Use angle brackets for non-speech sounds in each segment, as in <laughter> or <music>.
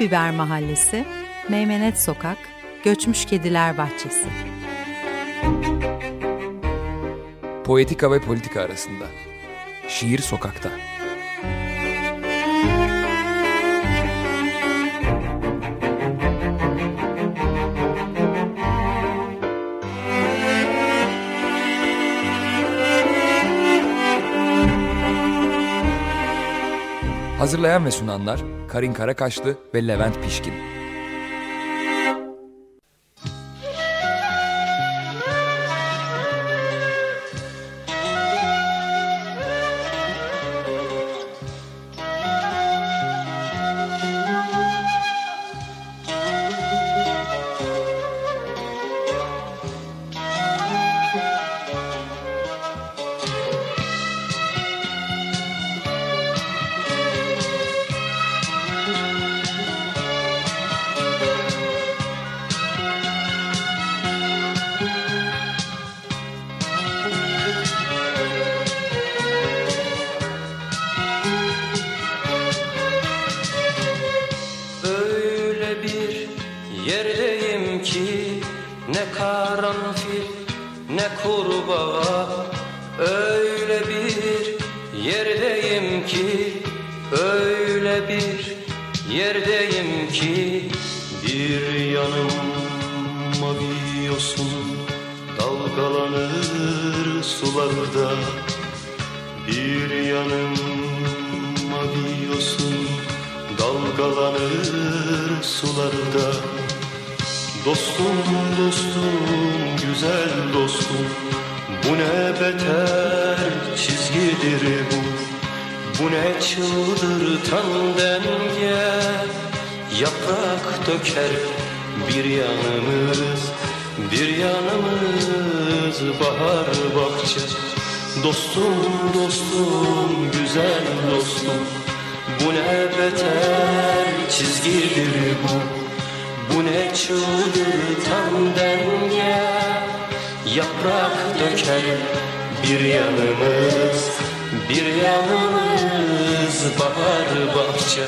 Biber Mahallesi, Meymenet Sokak, Göçmüş Kediler Bahçesi. Poetika ve politika arasında. Şiir sokakta. Hazırlayan ve sunanlar Karin Karakaşlı ve Levent Pişkin. Sularda Dostum dostum güzel dostum. Bu ne beter çizgidir bu. Bu ne çıldırtan denge. Yaprak döker bir yanımız Bir yanımız bahar bahçe. Dostum dostum güzel dostum. Bu ne beter çizgidir bu. Bu ne çıldırtan denge Yaprak döker bir yanımız Bir yanımız bahar bahçe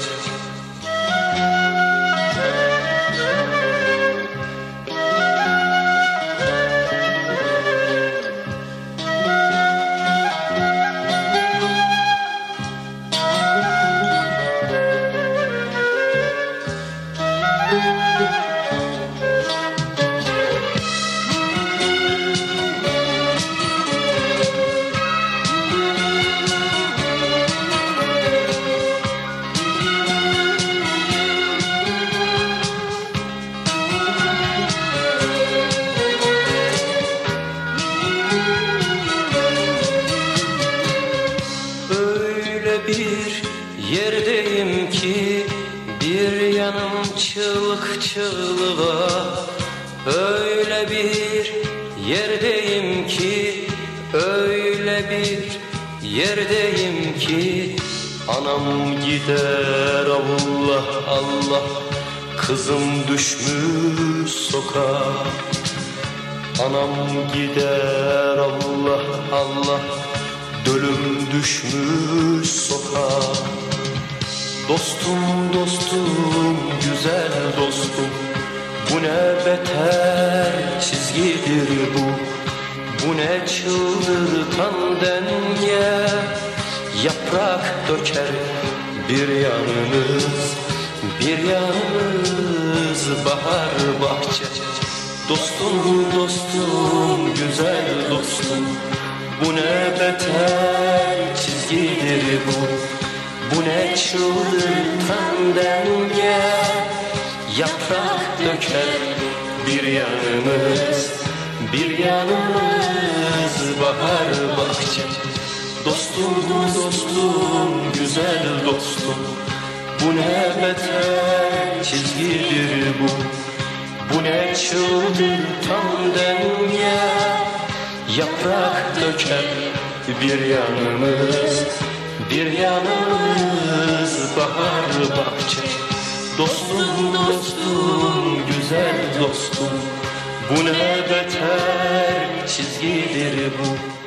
Gider Allah Allah. Kızım düşmüş sokağa. Anam gider Allah Allah. Dölüm düşmüş sokağa. Dostum dostum güzel dostum. Bu ne beter çizgidir bu. Bu ne çıldırtan denge. Yaprak döker bir yanımız Bir yanımız bahar bahçe. Dostum dostum güzel dostum. Bu ne beter çizgidir bu. Bu ne çıldırtan denge. Yaprak döker bir yanımız Bir yanımız bahar bahçe Dostum dostum güzel dostum. Bu ne beter çizgidir bu? Bu ne çıldırtan denge Yaprak döker bir yanımız Bir yanımız bahar bahçe. Dostum dostum güzel dostum. Bu ne beter çizgidir bu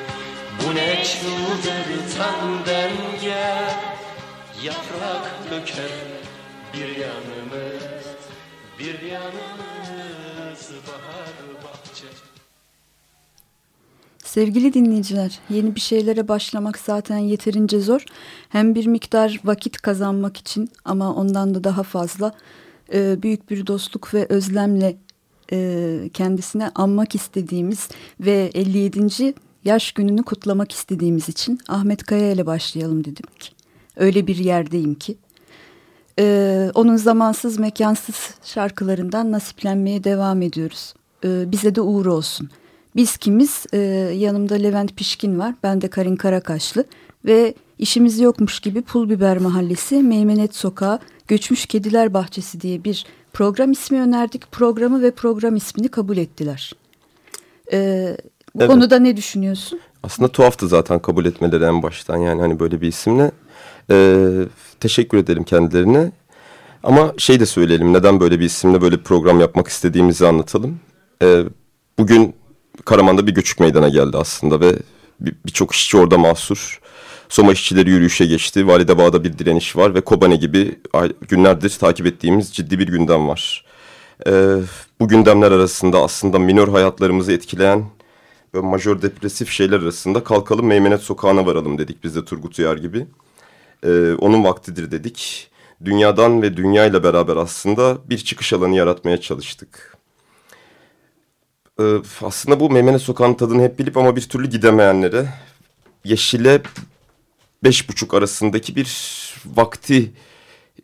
Bu ne çıldırtan denge Yaprak döker bir yanımız bir yanımız bahar bahçe Sevgili dinleyiciler, yeni bir şeylere başlamak zaten yeterince zor. Hem bir miktar vakit kazanmak için ama ondan da daha fazla e, büyük bir dostluk ve özlemle e, kendisine anmak istediğimiz ve 57. yaş gününü kutlamak istediğimiz için Ahmet Kaya ile başlayalım dedim ki. Öyle bir yerdeyim ki. E, onun zamansız mekansız şarkılarından nasiplenmeye devam ediyoruz. E, bize de uğur olsun. Biz kimiz? Ee, yanımda Levent Pişkin var. Ben de Karin Karakaşlı. Ve işimiz yokmuş gibi Pul Biber Mahallesi, Meymenet Sokağı, Göçmüş Kediler Bahçesi diye bir program ismi önerdik. Programı ve program ismini kabul ettiler. Ee, bu evet. konuda ne düşünüyorsun? Aslında tuhaftı zaten kabul etmeleri en baştan. Yani hani böyle bir isimle. Ee, teşekkür edelim kendilerine. Ama şey de söyleyelim. Neden böyle bir isimle böyle bir program yapmak istediğimizi anlatalım. Ee, bugün Karaman'da bir göçük meydana geldi aslında ve birçok bir işçi orada mahsur. Soma işçileri yürüyüşe geçti. Validebağ'da bir direniş var ve Kobane gibi günlerdir takip ettiğimiz ciddi bir gündem var. Ee, bu gündemler arasında aslında minor hayatlarımızı etkileyen ve majör depresif şeyler arasında kalkalım Meymenet Sokağı'na varalım dedik biz de Turgut Uyar gibi. Ee, onun vaktidir dedik. Dünyadan ve dünyayla beraber aslında bir çıkış alanı yaratmaya çalıştık. Ee, aslında bu Memene Sokağı'nın tadını hep bilip ama bir türlü gidemeyenlere Yeşil'e beş buçuk arasındaki bir vakti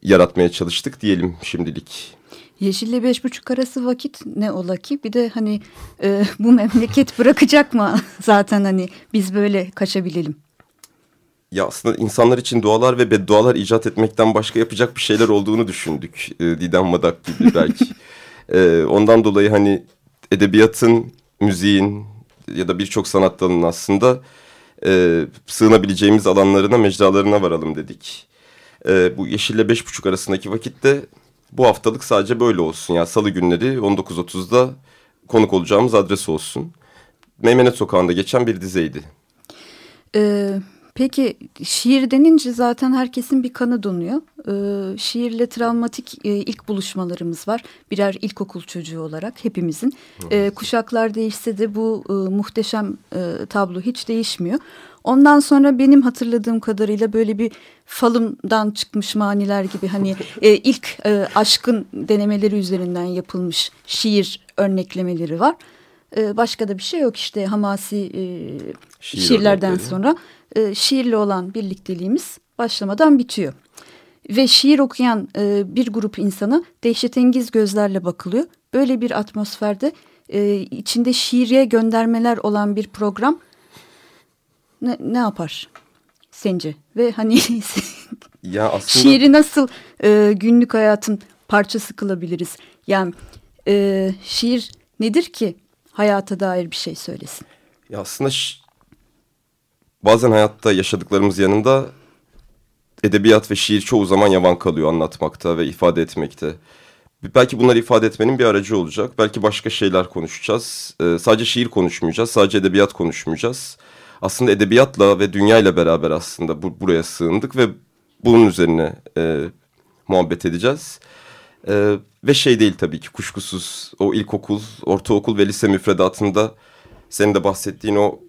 yaratmaya çalıştık diyelim şimdilik. Yeşille beş buçuk arası vakit ne ola ki? Bir de hani e, <laughs> bu memleket bırakacak mı <laughs> zaten hani biz böyle kaçabilelim? Ya aslında insanlar için dualar ve beddualar icat etmekten başka yapacak bir şeyler olduğunu düşündük. E, Didem Madak gibi <laughs> belki. e, ondan dolayı hani edebiyatın, müziğin ya da birçok sanat dalının aslında e, sığınabileceğimiz alanlarına, mecralarına varalım dedik. E, bu Yeşil'le beş buçuk arasındaki vakitte bu haftalık sadece böyle olsun. Yani salı günleri 19.30'da konuk olacağımız adres olsun. Meymenet Sokağı'nda geçen bir dizeydi. Ee, Peki şiir denince zaten herkesin bir kanı donuyor. Ee, şiirle travmatik e, ilk buluşmalarımız var. Birer ilkokul çocuğu olarak hepimizin. Ee, kuşaklar değişse de bu e, muhteşem e, tablo hiç değişmiyor. Ondan sonra benim hatırladığım kadarıyla böyle bir falımdan çıkmış maniler gibi hani e, ilk e, aşkın denemeleri üzerinden yapılmış şiir örneklemeleri var. E, başka da bir şey yok işte hamasi e, Şiir şiirlerden örnekleri. sonra e, şiirle olan birlikteliğimiz başlamadan bitiyor. Ve şiir okuyan e, bir grup insana dehşetengiz gözlerle bakılıyor. Böyle bir atmosferde e, içinde şiiriye göndermeler olan bir program ne, ne yapar sence? Ve hani <laughs> ya aslında... şiiri nasıl e, günlük hayatın parçası kılabiliriz? Yani e, şiir nedir ki hayata dair bir şey söylesin? Ya aslında bazen hayatta yaşadıklarımız yanında edebiyat ve şiir çoğu zaman yavan kalıyor anlatmakta ve ifade etmekte. Belki bunları ifade etmenin bir aracı olacak. Belki başka şeyler konuşacağız. Ee, sadece şiir konuşmayacağız, sadece edebiyat konuşmayacağız. Aslında edebiyatla ve dünyayla beraber aslında bu, buraya sığındık ve bunun üzerine e, muhabbet edeceğiz. E, ve şey değil tabii ki kuşkusuz o ilkokul, ortaokul ve lise müfredatında senin de bahsettiğin o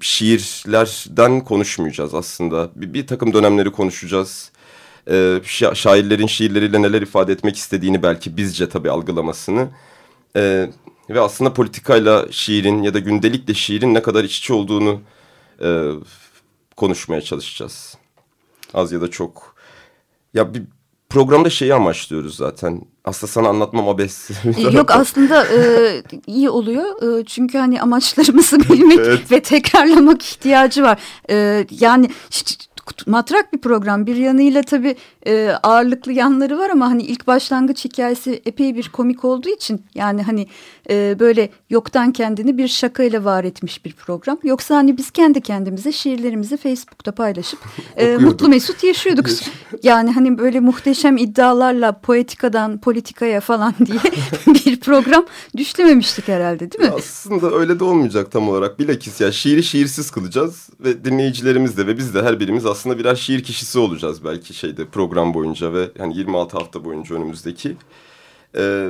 şiirlerden konuşmayacağız aslında. Bir, bir takım dönemleri konuşacağız. Şa şairlerin şiirleriyle neler ifade etmek istediğini belki bizce tabii algılamasını. Ee, ve aslında politikayla şiirin ya da gündelikle şiirin ne kadar iç içe olduğunu e, konuşmaya çalışacağız. Az ya da çok. Ya bir programda şeyi amaçlıyoruz zaten. Aslında sana anlatmam abes. Yok <laughs> aslında e, iyi oluyor. E, çünkü hani amaçlarımızı <laughs> bilmek evet. ve tekrarlamak ihtiyacı var. E, yani matrak bir program. Bir yanıyla tabii e, ağırlıklı yanları var ama hani ilk başlangıç hikayesi epey bir komik olduğu için yani hani e, böyle yoktan kendini bir şakayla var etmiş bir program. Yoksa hani biz kendi kendimize şiirlerimizi Facebook'ta paylaşıp e, mutlu mesut yaşıyorduk. yani hani böyle muhteşem iddialarla poetikadan politikaya falan diye <laughs> bir program düşlememiştik herhalde değil mi? Aslında öyle de olmayacak tam olarak. Bilakis ya şiiri şiirsiz kılacağız ve dinleyicilerimiz de ve biz de her birimiz aslında birer şiir kişisi olacağız belki şeyde program boyunca ve yani 26 hafta boyunca önümüzdeki. Ee,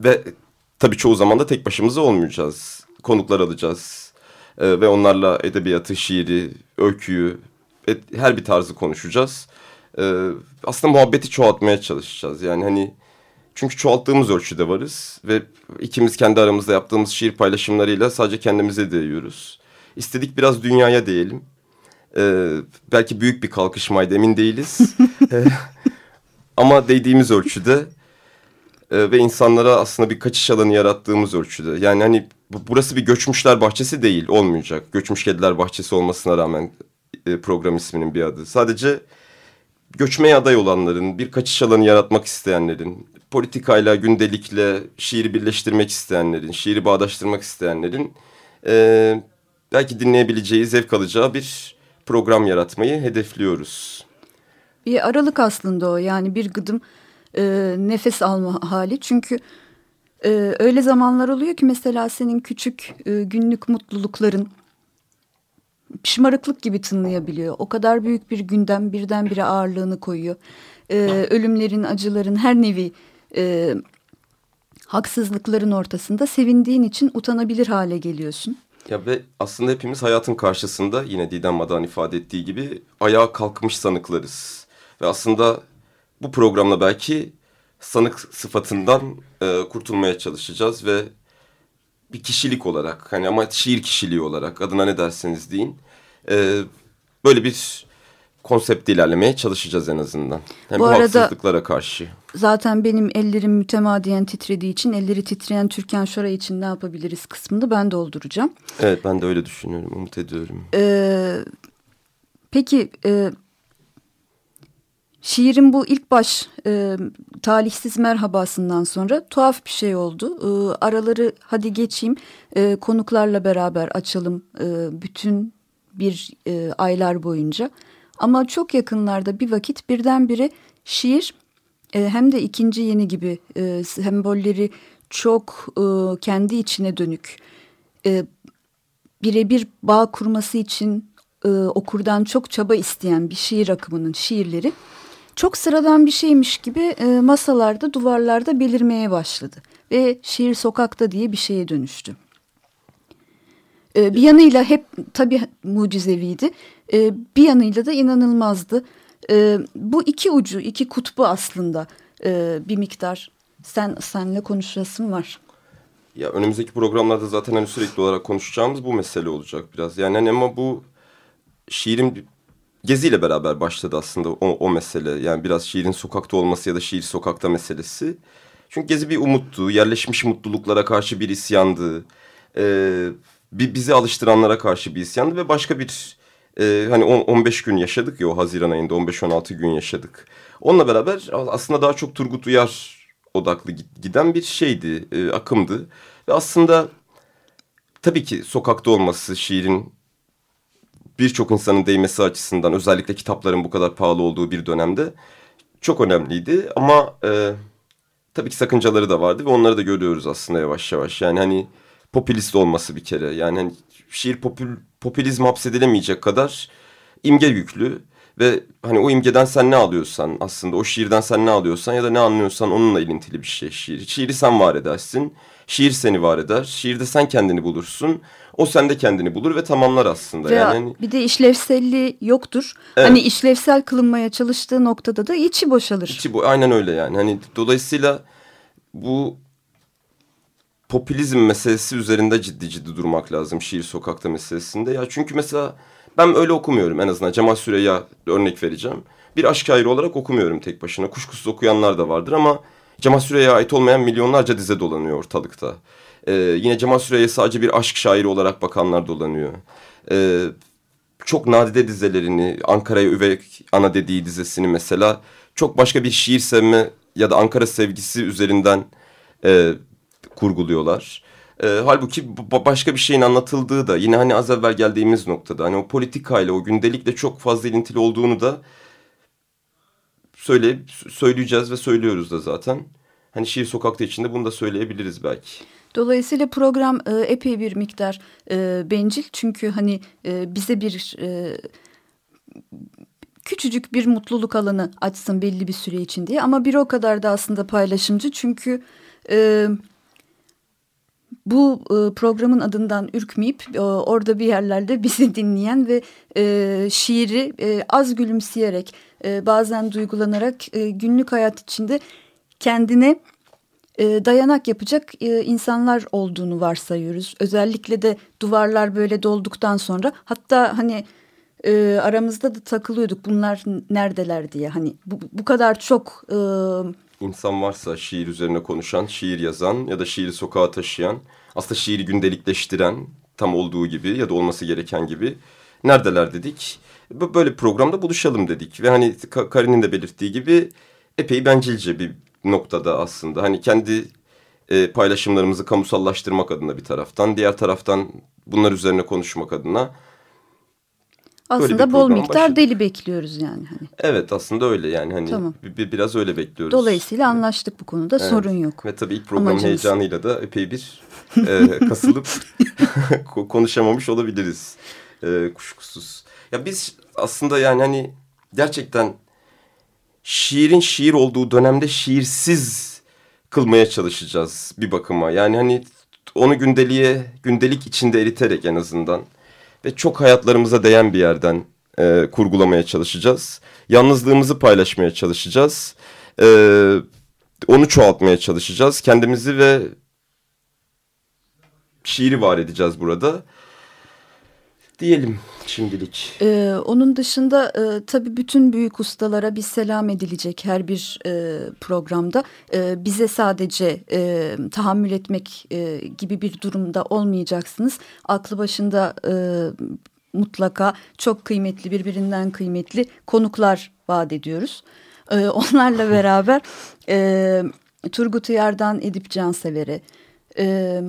ve tabii çoğu zaman da tek başımıza olmayacağız. Konuklar alacağız ee, ve onlarla edebiyatı, şiiri, öyküyü, et, her bir tarzı konuşacağız. Ee, aslında muhabbeti çoğaltmaya çalışacağız. Yani hani çünkü çoğalttığımız ölçüde varız ve ikimiz kendi aramızda yaptığımız şiir paylaşımlarıyla sadece kendimize değiyoruz. İstedik biraz dünyaya değelim. Ee, belki büyük bir kalkışmaydı emin değiliz. <laughs> ee, ama değdiğimiz ölçüde e, ve insanlara aslında bir kaçış alanı yarattığımız ölçüde. Yani hani bu, burası bir göçmüşler bahçesi değil olmayacak. Göçmüş kediler bahçesi olmasına rağmen e, program isminin bir adı. Sadece göçmeye aday olanların, bir kaçış alanı yaratmak isteyenlerin, politikayla, gündelikle şiiri birleştirmek isteyenlerin, şiiri bağdaştırmak isteyenlerin e, belki dinleyebileceği, zevk alacağı bir program yaratmayı hedefliyoruz. Bir aralık aslında o yani bir gıdım e, nefes alma hali çünkü e, öyle zamanlar oluyor ki mesela senin küçük e, günlük mutlulukların şımarıklık gibi tınlayabiliyor. O kadar büyük bir gündem birdenbire ağırlığını koyuyor. E, ölümlerin, acıların her nevi e, haksızlıkların ortasında sevindiğin için utanabilir hale geliyorsun. Ya ve aslında hepimiz hayatın karşısında yine Didem Madan ifade ettiği gibi ayağa kalkmış sanıklarız. Ve aslında bu programla belki sanık sıfatından e, kurtulmaya çalışacağız ve bir kişilik olarak hani ama şiir kişiliği olarak adına ne derseniz deyin e, böyle bir konsepte ilerlemeye çalışacağız en azından. Hem bu, bu arada, haksızlıklara karşı. Zaten benim ellerim mütemadiyen titrediği için elleri titreyen Türkan Şoray için ne yapabiliriz kısmını ben dolduracağım. Evet ben de öyle düşünüyorum umut ediyorum. Ee, peki e, şiirin bu ilk baş e, talihsiz merhabasından sonra tuhaf bir şey oldu. E, araları hadi geçeyim e, konuklarla beraber açalım e, bütün bir e, aylar boyunca. Ama çok yakınlarda bir vakit birdenbire şiir e, hem de ikinci yeni gibi e, sembolleri çok e, kendi içine dönük e, birebir bağ kurması için e, okurdan çok çaba isteyen bir şiir akımının şiirleri çok sıradan bir şeymiş gibi e, masalarda duvarlarda belirmeye başladı ve şiir sokakta diye bir şeye dönüştü. E, bir yanıyla hep tabii mucizeviydi. E, bir yanıyla da inanılmazdı. E, bu iki ucu, iki kutbu aslında e, bir miktar sen senle konuşasın var. Ya önümüzdeki programlarda zaten hani sürekli olarak konuşacağımız bu mesele olacak biraz. Yani hani ama bu şiirin geziyle beraber başladı aslında o, o mesele. Yani biraz şiirin sokakta olması ya da şiir sokakta meselesi. Çünkü gezi bir umuttu, yerleşmiş mutluluklara karşı bir isyandı. Ee, bizi alıştıranlara karşı bir isyandı ve başka bir e, hani 10, 15 gün yaşadık ya o Haziran ayında 15-16 gün yaşadık. Onunla beraber aslında daha çok Turgut Uyar odaklı giden bir şeydi, e, akımdı. Ve aslında tabii ki sokakta olması şiirin birçok insanın değmesi açısından özellikle kitapların bu kadar pahalı olduğu bir dönemde çok önemliydi. Ama e, tabii ki sakıncaları da vardı ve onları da görüyoruz aslında yavaş yavaş. Yani hani popülist olması bir kere. Yani hani şiir popül, popülizm hapsedilemeyecek kadar imge yüklü. Ve hani o imgeden sen ne alıyorsan aslında o şiirden sen ne alıyorsan ya da ne anlıyorsan onunla ilintili bir şey şiir. Şiiri sen var edersin. Şiir seni var eder. Şiirde sen kendini bulursun. O sende kendini bulur ve tamamlar aslında. Ve yani bir de işlevselliği yoktur. Evet. Hani işlevsel kılınmaya çalıştığı noktada da içi boşalır. İçi bu aynen öyle yani. Hani dolayısıyla bu popülizm meselesi üzerinde ciddi ciddi durmak lazım şiir sokakta meselesinde. Ya çünkü mesela ben öyle okumuyorum en azından. Cemal Süreyya örnek vereceğim. Bir aşk şairi olarak okumuyorum tek başına. Kuşkusuz okuyanlar da vardır ama Cemal Süreyya'ya ait olmayan milyonlarca dize dolanıyor ortalıkta. Ee, yine Cemal Süreyya sadece bir aşk şairi olarak bakanlar dolanıyor. Ee, çok nadide dizelerini, Ankara'ya üvey ana dediği dizesini mesela çok başka bir şiir sevme ya da Ankara sevgisi üzerinden e, kurguluyorlar. E, halbuki başka bir şeyin anlatıldığı da yine hani az evvel geldiğimiz noktada hani o politikayla o gündelikle çok fazla ilintili olduğunu da söyle söyleyeceğiz ve söylüyoruz da zaten. Hani şiir sokakta içinde bunu da söyleyebiliriz belki. Dolayısıyla program e, epey bir miktar e, bencil çünkü hani e, bize bir e, küçücük bir mutluluk alanı açsın belli bir süre için diye ama bir o kadar da aslında paylaşımcı çünkü e, bu e, programın adından ürkmeyip e, orada bir yerlerde <laughs> bizi dinleyen ve e, şiiri e, az gülümseyerek e, bazen duygulanarak e, günlük hayat içinde kendine e, dayanak yapacak e, insanlar olduğunu varsayıyoruz. Özellikle de duvarlar böyle dolduktan sonra hatta hani e, aramızda da takılıyorduk bunlar neredeler diye. Hani bu, bu kadar çok... E, insan varsa şiir üzerine konuşan, şiir yazan ya da şiiri sokağa taşıyan, aslında şiiri gündelikleştiren tam olduğu gibi ya da olması gereken gibi neredeler dedik. Böyle programda buluşalım dedik ve hani Karin'in de belirttiği gibi epey bencilce bir noktada aslında. Hani kendi e, paylaşımlarımızı kamusallaştırmak adına bir taraftan, diğer taraftan bunlar üzerine konuşmak adına. Aslında bol miktar başladı. deli bekliyoruz yani. Hani. Evet aslında öyle yani hani tamam. bir, biraz öyle bekliyoruz. Dolayısıyla anlaştık bu konuda evet. sorun yok. Ve tabii ilk programın Amacımız. heyecanıyla da epey bir e, <laughs> kasılıp <laughs> konuşamamış olabiliriz e, kuşkusuz. Ya biz aslında yani hani gerçekten şiirin şiir olduğu dönemde şiirsiz kılmaya çalışacağız bir bakıma. Yani hani onu gündeliğe, gündelik içinde eriterek en azından ve çok hayatlarımıza değen bir yerden e, kurgulamaya çalışacağız. Yalnızlığımızı paylaşmaya çalışacağız. E, onu çoğaltmaya çalışacağız. Kendimizi ve şiiri var edeceğiz burada diyelim şimdilik. Ee, onun dışında e, tabii bütün büyük ustalara bir selam edilecek her bir e, programda. E, bize sadece e, tahammül etmek e, gibi bir durumda olmayacaksınız. Aklı başında e, mutlaka çok kıymetli birbirinden kıymetli konuklar vaat ediyoruz. E, onlarla <laughs> beraber e, Turgut Uyar'dan Edip Cansever'e, e,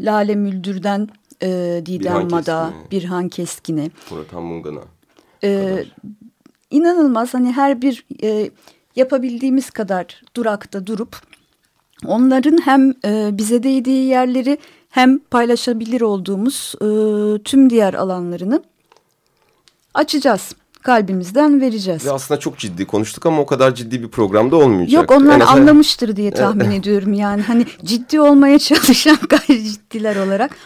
Lale Müldür'den e, Didem Mada, Keskin'e. Birhan Keskin'e. Murat Mungan'a. E, inanılmaz hani her bir e, yapabildiğimiz kadar durakta durup onların hem e, bize değdiği yerleri hem paylaşabilir olduğumuz e, tüm diğer alanlarını açacağız kalbimizden vereceğiz. Ve aslında çok ciddi konuştuk ama o kadar ciddi bir programda olmayacak. Yok onlar en anlamıştır diye <laughs> tahmin ediyorum yani. Hani ciddi olmaya çalışan <laughs> gayri ciddiler olarak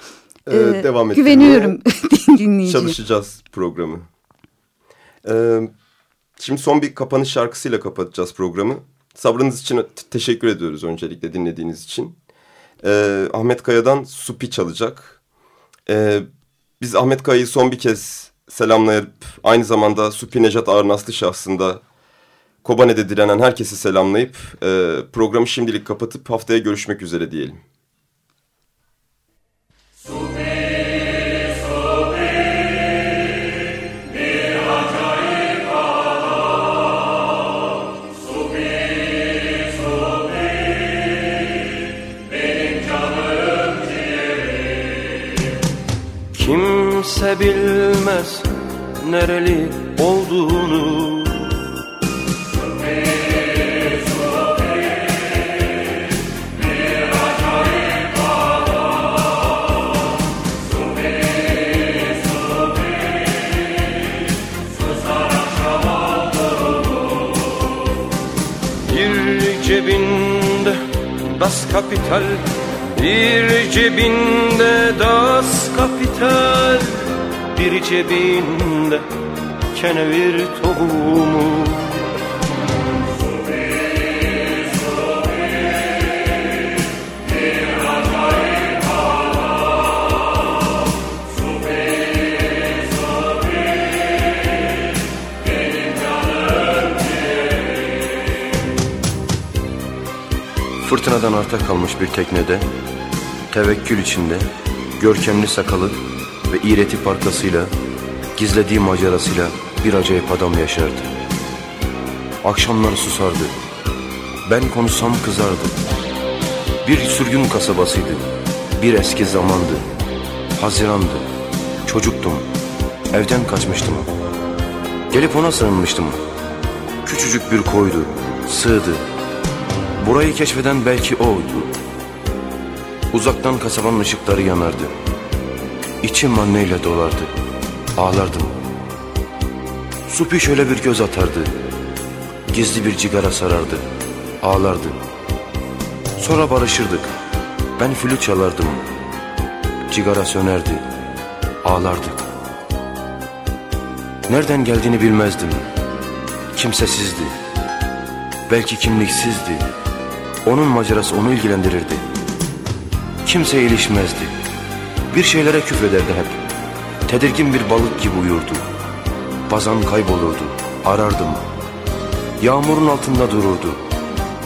e, devam güveniyorum <laughs> dinleyiciye. Çalışacağız programı. Ee, şimdi son bir kapanış şarkısıyla kapatacağız programı. Sabrınız için teşekkür ediyoruz öncelikle dinlediğiniz için. Ee, Ahmet Kaya'dan Supi çalacak. Ee, biz Ahmet Kaya'yı son bir kez selamlayıp aynı zamanda Supi Necat Ağırnaslı şahsında Kobane'de direnen herkesi selamlayıp e, programı şimdilik kapatıp haftaya görüşmek üzere diyelim. Bilmez nereli olduğunu. Cebinde Das Kapital Bir cebinde Das Kapital Bir cebinde kenevir tohumu. Fırtınadan arta kalmış bir teknede, tevekkül içinde, görkemli sakalı ve iğreti parkasıyla, gizlediği macerasıyla bir acayip adam yaşardı. Akşamları susardı. Ben konuşsam kızardı. Bir sürgün kasabasıydı. Bir eski zamandı. Hazirandı. Çocuktum. Evden kaçmıştım. Gelip ona sığınmıştım. Küçücük bir koydu. Sığdı. Burayı keşfeden belki oydu. Uzaktan kasabanın ışıkları yanardı. İçim anneyle dolardı. Ağlardım. Supi şöyle bir göz atardı. Gizli bir cigara sarardı. Ağlardı. Sonra barışırdık. Ben flüt çalardım. Cigara sönerdi. Ağlardık. Nereden geldiğini bilmezdim. Kimsesizdi. Belki kimliksizdi. Onun macerası onu ilgilendirirdi. Kimse ilişmezdi. Bir şeylere küfrederdi hep. Tedirgin bir balık gibi uyurdu. Bazen kaybolurdu. Arardım. Yağmurun altında dururdu.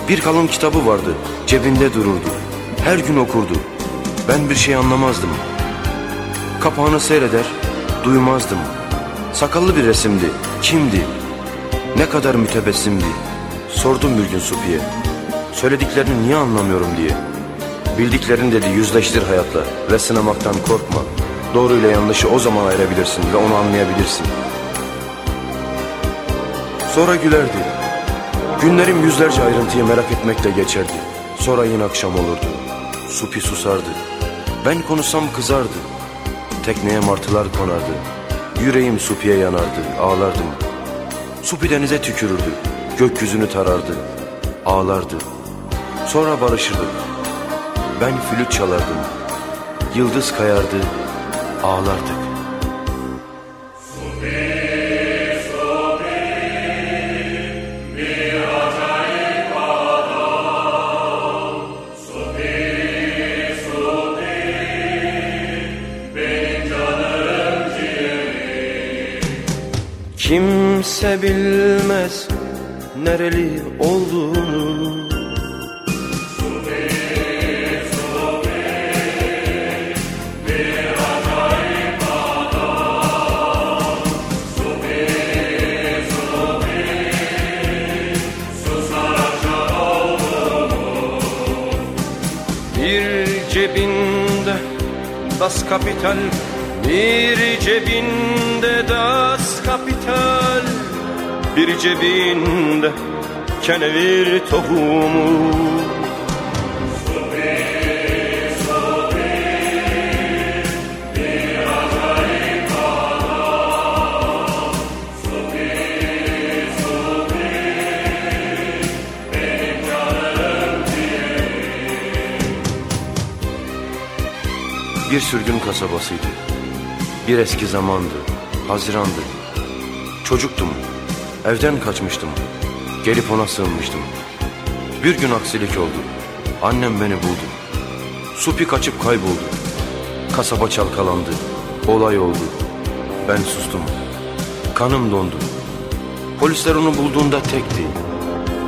Bir kalın kitabı vardı. Cebinde dururdu. Her gün okurdu. Ben bir şey anlamazdım. Kapağını seyreder, duymazdım. Sakallı bir resimdi. Kimdi? Ne kadar mütebessimdi. Sordum bir gün Supi'ye. Söylediklerini niye anlamıyorum diye. Bildiklerin dedi yüzleştir hayatla ve sınamaktan korkma. Doğru ile yanlışı o zaman ayırabilirsin ve onu anlayabilirsin. Sonra gülerdi. Günlerim yüzlerce ayrıntıyı merak etmekle geçerdi. Sonra yine akşam olurdu. Supi susardı. Ben konuşsam kızardı. Tekneye martılar konardı. Yüreğim Supi'ye yanardı. Ağlardım. Supi denize tükürürdü. Gökyüzünü tarardı. Ağlardı. Sonra barışırdık. Ben flüt çalardım. Yıldız kayardı. Ağlardık. Kimse bilmez nereli olduğunu das Kapital. Bir cebinde das Kapital. Bir cebinde kenevir tohumu Bir sürgün kasabasıydı. Bir eski zamandı. Hazirandı. Çocuktum. Evden kaçmıştım. Gelip ona sığınmıştım. Bir gün aksilik oldu. Annem beni buldu. Supi kaçıp kayboldu. Kasaba çalkalandı. Olay oldu. Ben sustum. Kanım dondu. Polisler onu bulduğunda tekti.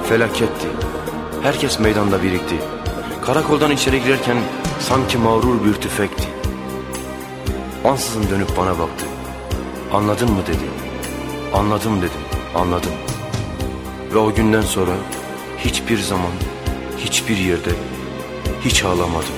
Felaketti. Herkes meydanda birikti. Karakoldan içeri girerken sanki mağrur bir tüfekti. Ansızın dönüp bana baktı. Anladın mı dedi. Anladım dedim. Anladım. Ve o günden sonra hiçbir zaman, hiçbir yerde hiç ağlamadım.